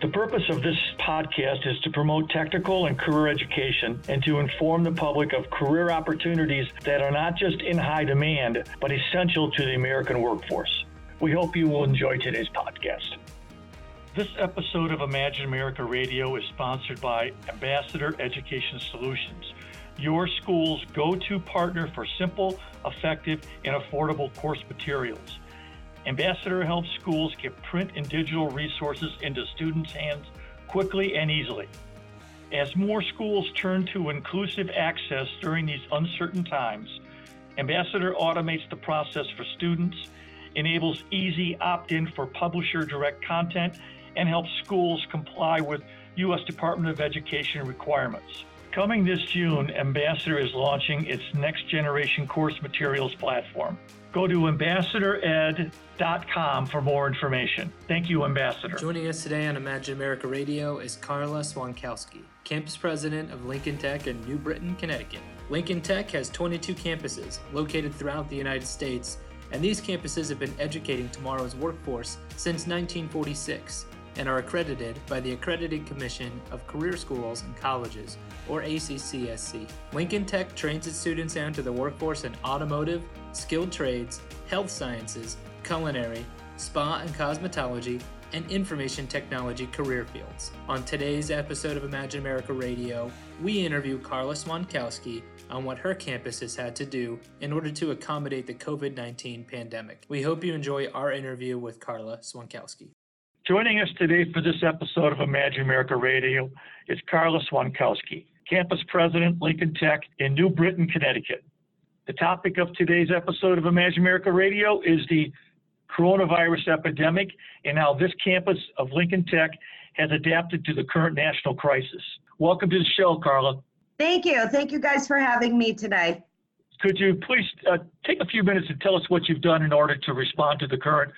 The purpose of this podcast is to promote technical and career education and to inform the public of career opportunities that are not just in high demand, but essential to the American workforce. We hope you will enjoy today's podcast. This episode of Imagine America Radio is sponsored by Ambassador Education Solutions, your school's go to partner for simple, effective, and affordable course materials. Ambassador helps schools get print and digital resources into students' hands quickly and easily. As more schools turn to inclusive access during these uncertain times, Ambassador automates the process for students, enables easy opt in for publisher direct content, and helps schools comply with U.S. Department of Education requirements. Coming this June, Ambassador is launching its next generation course materials platform. Go to ambassadored.com for more information. Thank you, Ambassador. Joining us today on Imagine America Radio is Carla Dzwonkowski, campus president of Lincoln Tech in New Britain, Connecticut. Lincoln Tech has 22 campuses located throughout the United States, and these campuses have been educating tomorrow's workforce since 1946 and are accredited by the Accrediting Commission of Career Schools and Colleges, or ACCSC. Lincoln Tech trains its students out to the workforce in automotive, skilled trades, health sciences, culinary, spa and cosmetology, and information technology career fields. On today's episode of Imagine America Radio, we interview Carla Dzwonkowski on what her campus has had to do in order to accommodate the COVID 19 pandemic. We hope you enjoy our interview with Carla Dzwonkowski. Joining us today for this episode of Imagine America Radio is Carla Dzwonkowski, campus president, Lincoln Tech in New Britain, Connecticut. The topic of today's episode of Imagine America Radio is the coronavirus epidemic and how this campus of Lincoln Tech has adapted to the current national crisis. Welcome to the show, Carla. Thank you. Thank you guys for having me today. Could you please uh, take a few minutes and tell us what you've done in order to respond to the current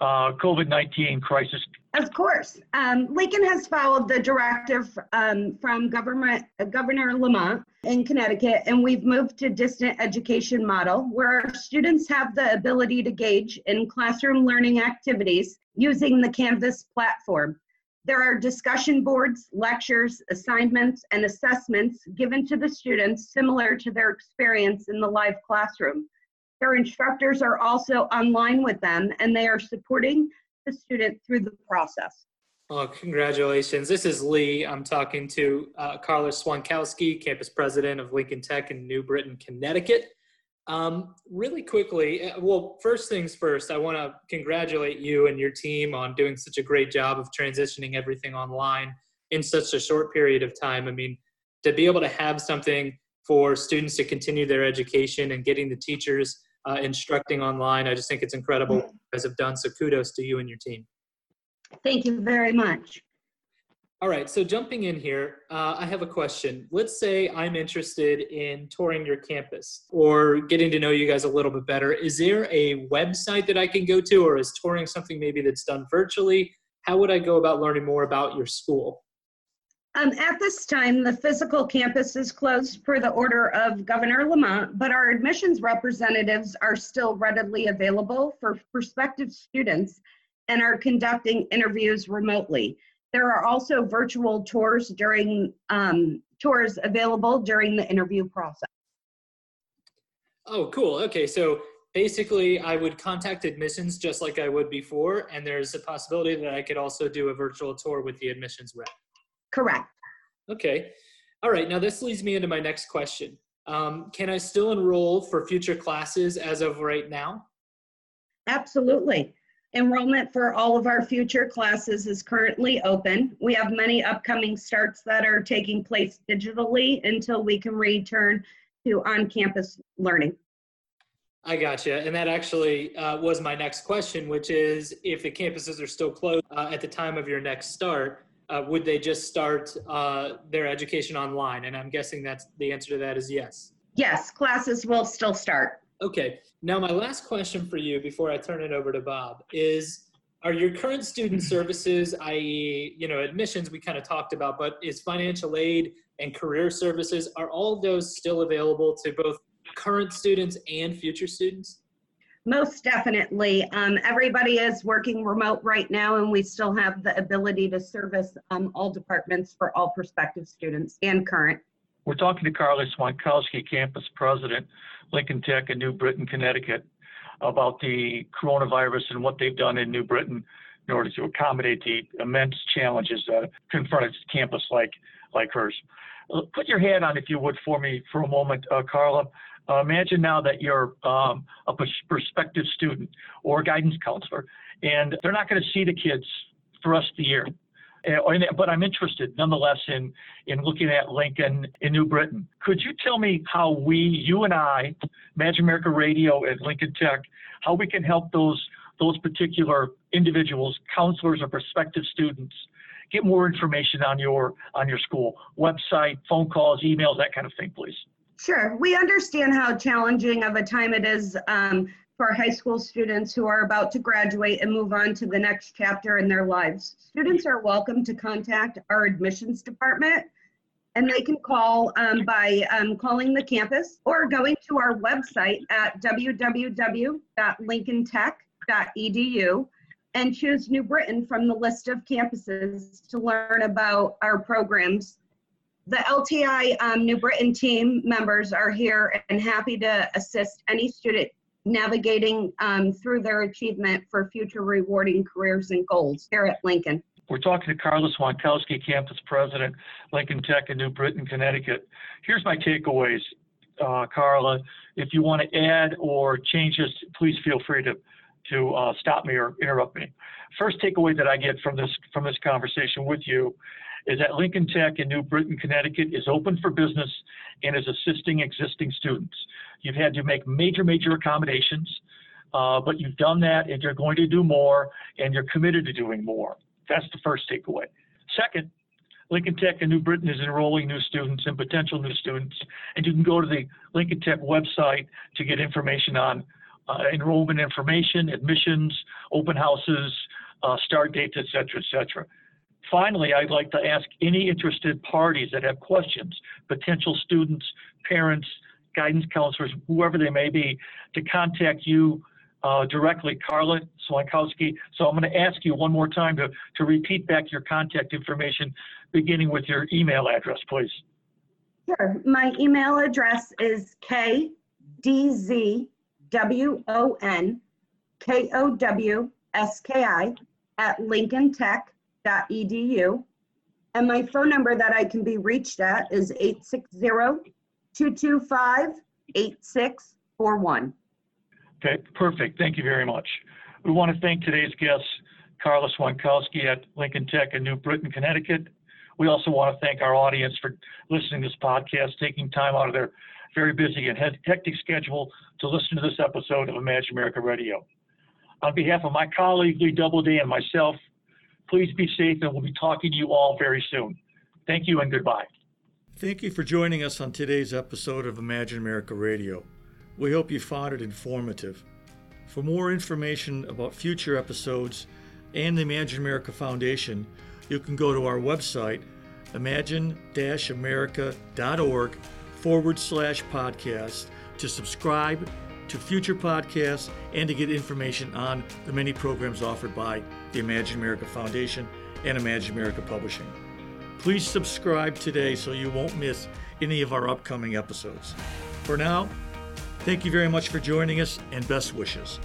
uh, COVID 19 crisis? Of course. Um, Lincoln has followed the directive um, from government, uh, Governor Lamont in Connecticut, and we've moved to distant education model where our students have the ability to gauge in classroom learning activities using the Canvas platform. There are discussion boards, lectures, assignments, and assessments given to the students similar to their experience in the live classroom. Their instructors are also online with them and they are supporting the student through the process. Well, congratulations. This is Lee. I'm talking to uh, Carla Dzwonkowski, campus president of Lincoln Tech in New Britain, Connecticut. Um, really quickly, uh, well, first things first, I want to congratulate you and your team on doing such a great job of transitioning everything online in such a short period of time. I mean, to be able to have something for students to continue their education and getting the teachers uh, instructing online. I just think it's incredible what you guys have done. So kudos to you and your team. Thank you very much. All right, so jumping in here, uh, I have a question. Let's say I'm interested in touring your campus or getting to know you guys a little bit better. Is there a website that I can go to, or is touring something maybe that's done virtually? How would I go about learning more about your school? Um, at this time, the physical campus is closed per the order of Governor Lamont, but our admissions representatives are still readily available for prospective students and are conducting interviews remotely. There are also virtual tours during um, tours available during the interview process. Oh, cool. Okay, so basically, I would contact admissions just like I would before, and there's a possibility that I could also do a virtual tour with the admissions rep. Correct. Okay. All right. Now, this leads me into my next question. Um, can I still enroll for future classes as of right now? Absolutely. Enrollment for all of our future classes is currently open. We have many upcoming starts that are taking place digitally until we can return to on campus learning. I gotcha. And that actually uh, was my next question, which is if the campuses are still closed uh, at the time of your next start, uh, would they just start uh, their education online? And I'm guessing that's the answer to that is yes. Yes, classes will still start. Okay. Now, my last question for you before I turn it over to Bob is Are your current student services, i.e., you know, admissions we kind of talked about, but is financial aid and career services, are all those still available to both current students and future students? Most definitely. Um, everybody is working remote right now, and we still have the ability to service um, all departments for all prospective students and current. We're talking to Carla Dzwonkowski, campus president, Lincoln Tech in New Britain, Connecticut, about the coronavirus and what they've done in New Britain in order to accommodate the immense challenges that confront a campus like like hers. Put your hand on, if you would, for me for a moment, uh, Carla. Uh, imagine now that you're um, a prospective student or a guidance counselor, and they're not going to see the kids for the rest of the year. Uh, but I'm interested nonetheless in, in looking at Lincoln in New Britain. Could you tell me how we, you and I, Imagine America Radio at Lincoln Tech, how we can help those those particular individuals, counselors or prospective students, get more information on your on your school website, phone calls, emails, that kind of thing, please. Sure. We understand how challenging of a time it is um, for high school students who are about to graduate and move on to the next chapter in their lives. Students are welcome to contact our admissions department and they can call um, by um, calling the campus or going to our website at www.lincolntech.edu and choose New Britain from the list of campuses to learn about our programs the LTI um, New Britain team members are here and happy to assist any student navigating um, through their achievement for future rewarding careers and goals here at Lincoln. We're talking to Carla Dzwonkowski, campus president, Lincoln Tech in New Britain, Connecticut. Here's my takeaways, uh, Carla. If you want to add or change this, please feel free to to uh, stop me or interrupt me. First takeaway that I get from this from this conversation with you is that Lincoln Tech in New Britain, Connecticut is open for business and is assisting existing students. You've had to make major, major accommodations, uh, but you've done that and you're going to do more and you're committed to doing more. That's the first takeaway. Second, Lincoln Tech in New Britain is enrolling new students and potential new students, and you can go to the Lincoln Tech website to get information on uh, enrollment information, admissions, open houses, uh, start dates, et cetera, et cetera. Finally, I'd like to ask any interested parties that have questions, potential students, parents, guidance counselors, whoever they may be, to contact you uh, directly, Carla Dzwonkowski. So I'm going to ask you one more time to, to repeat back your contact information, beginning with your email address, please. Sure. My email address is kdzwonkowski at Lincoln Tech edu. And my phone number that I can be reached at is 860-225-8641. Okay, perfect. Thank you very much. We want to thank today's guests, Carla Dzwonkowski at Lincoln Tech in New Britain, Connecticut. We also want to thank our audience for listening to this podcast, taking time out of their very busy and hectic schedule to listen to this episode of Imagine America Radio. On behalf of my colleague Lee Doubleday and myself, Please be safe, and we'll be talking to you all very soon. Thank you and goodbye. Thank you for joining us on today's episode of Imagine America Radio. We hope you found it informative. For more information about future episodes and the Imagine America Foundation, you can go to our website, imagine america.org forward slash podcast, to subscribe to future podcasts and to get information on the many programs offered by the Imagine America Foundation and Imagine America Publishing. Please subscribe today so you won't miss any of our upcoming episodes. For now, thank you very much for joining us and best wishes.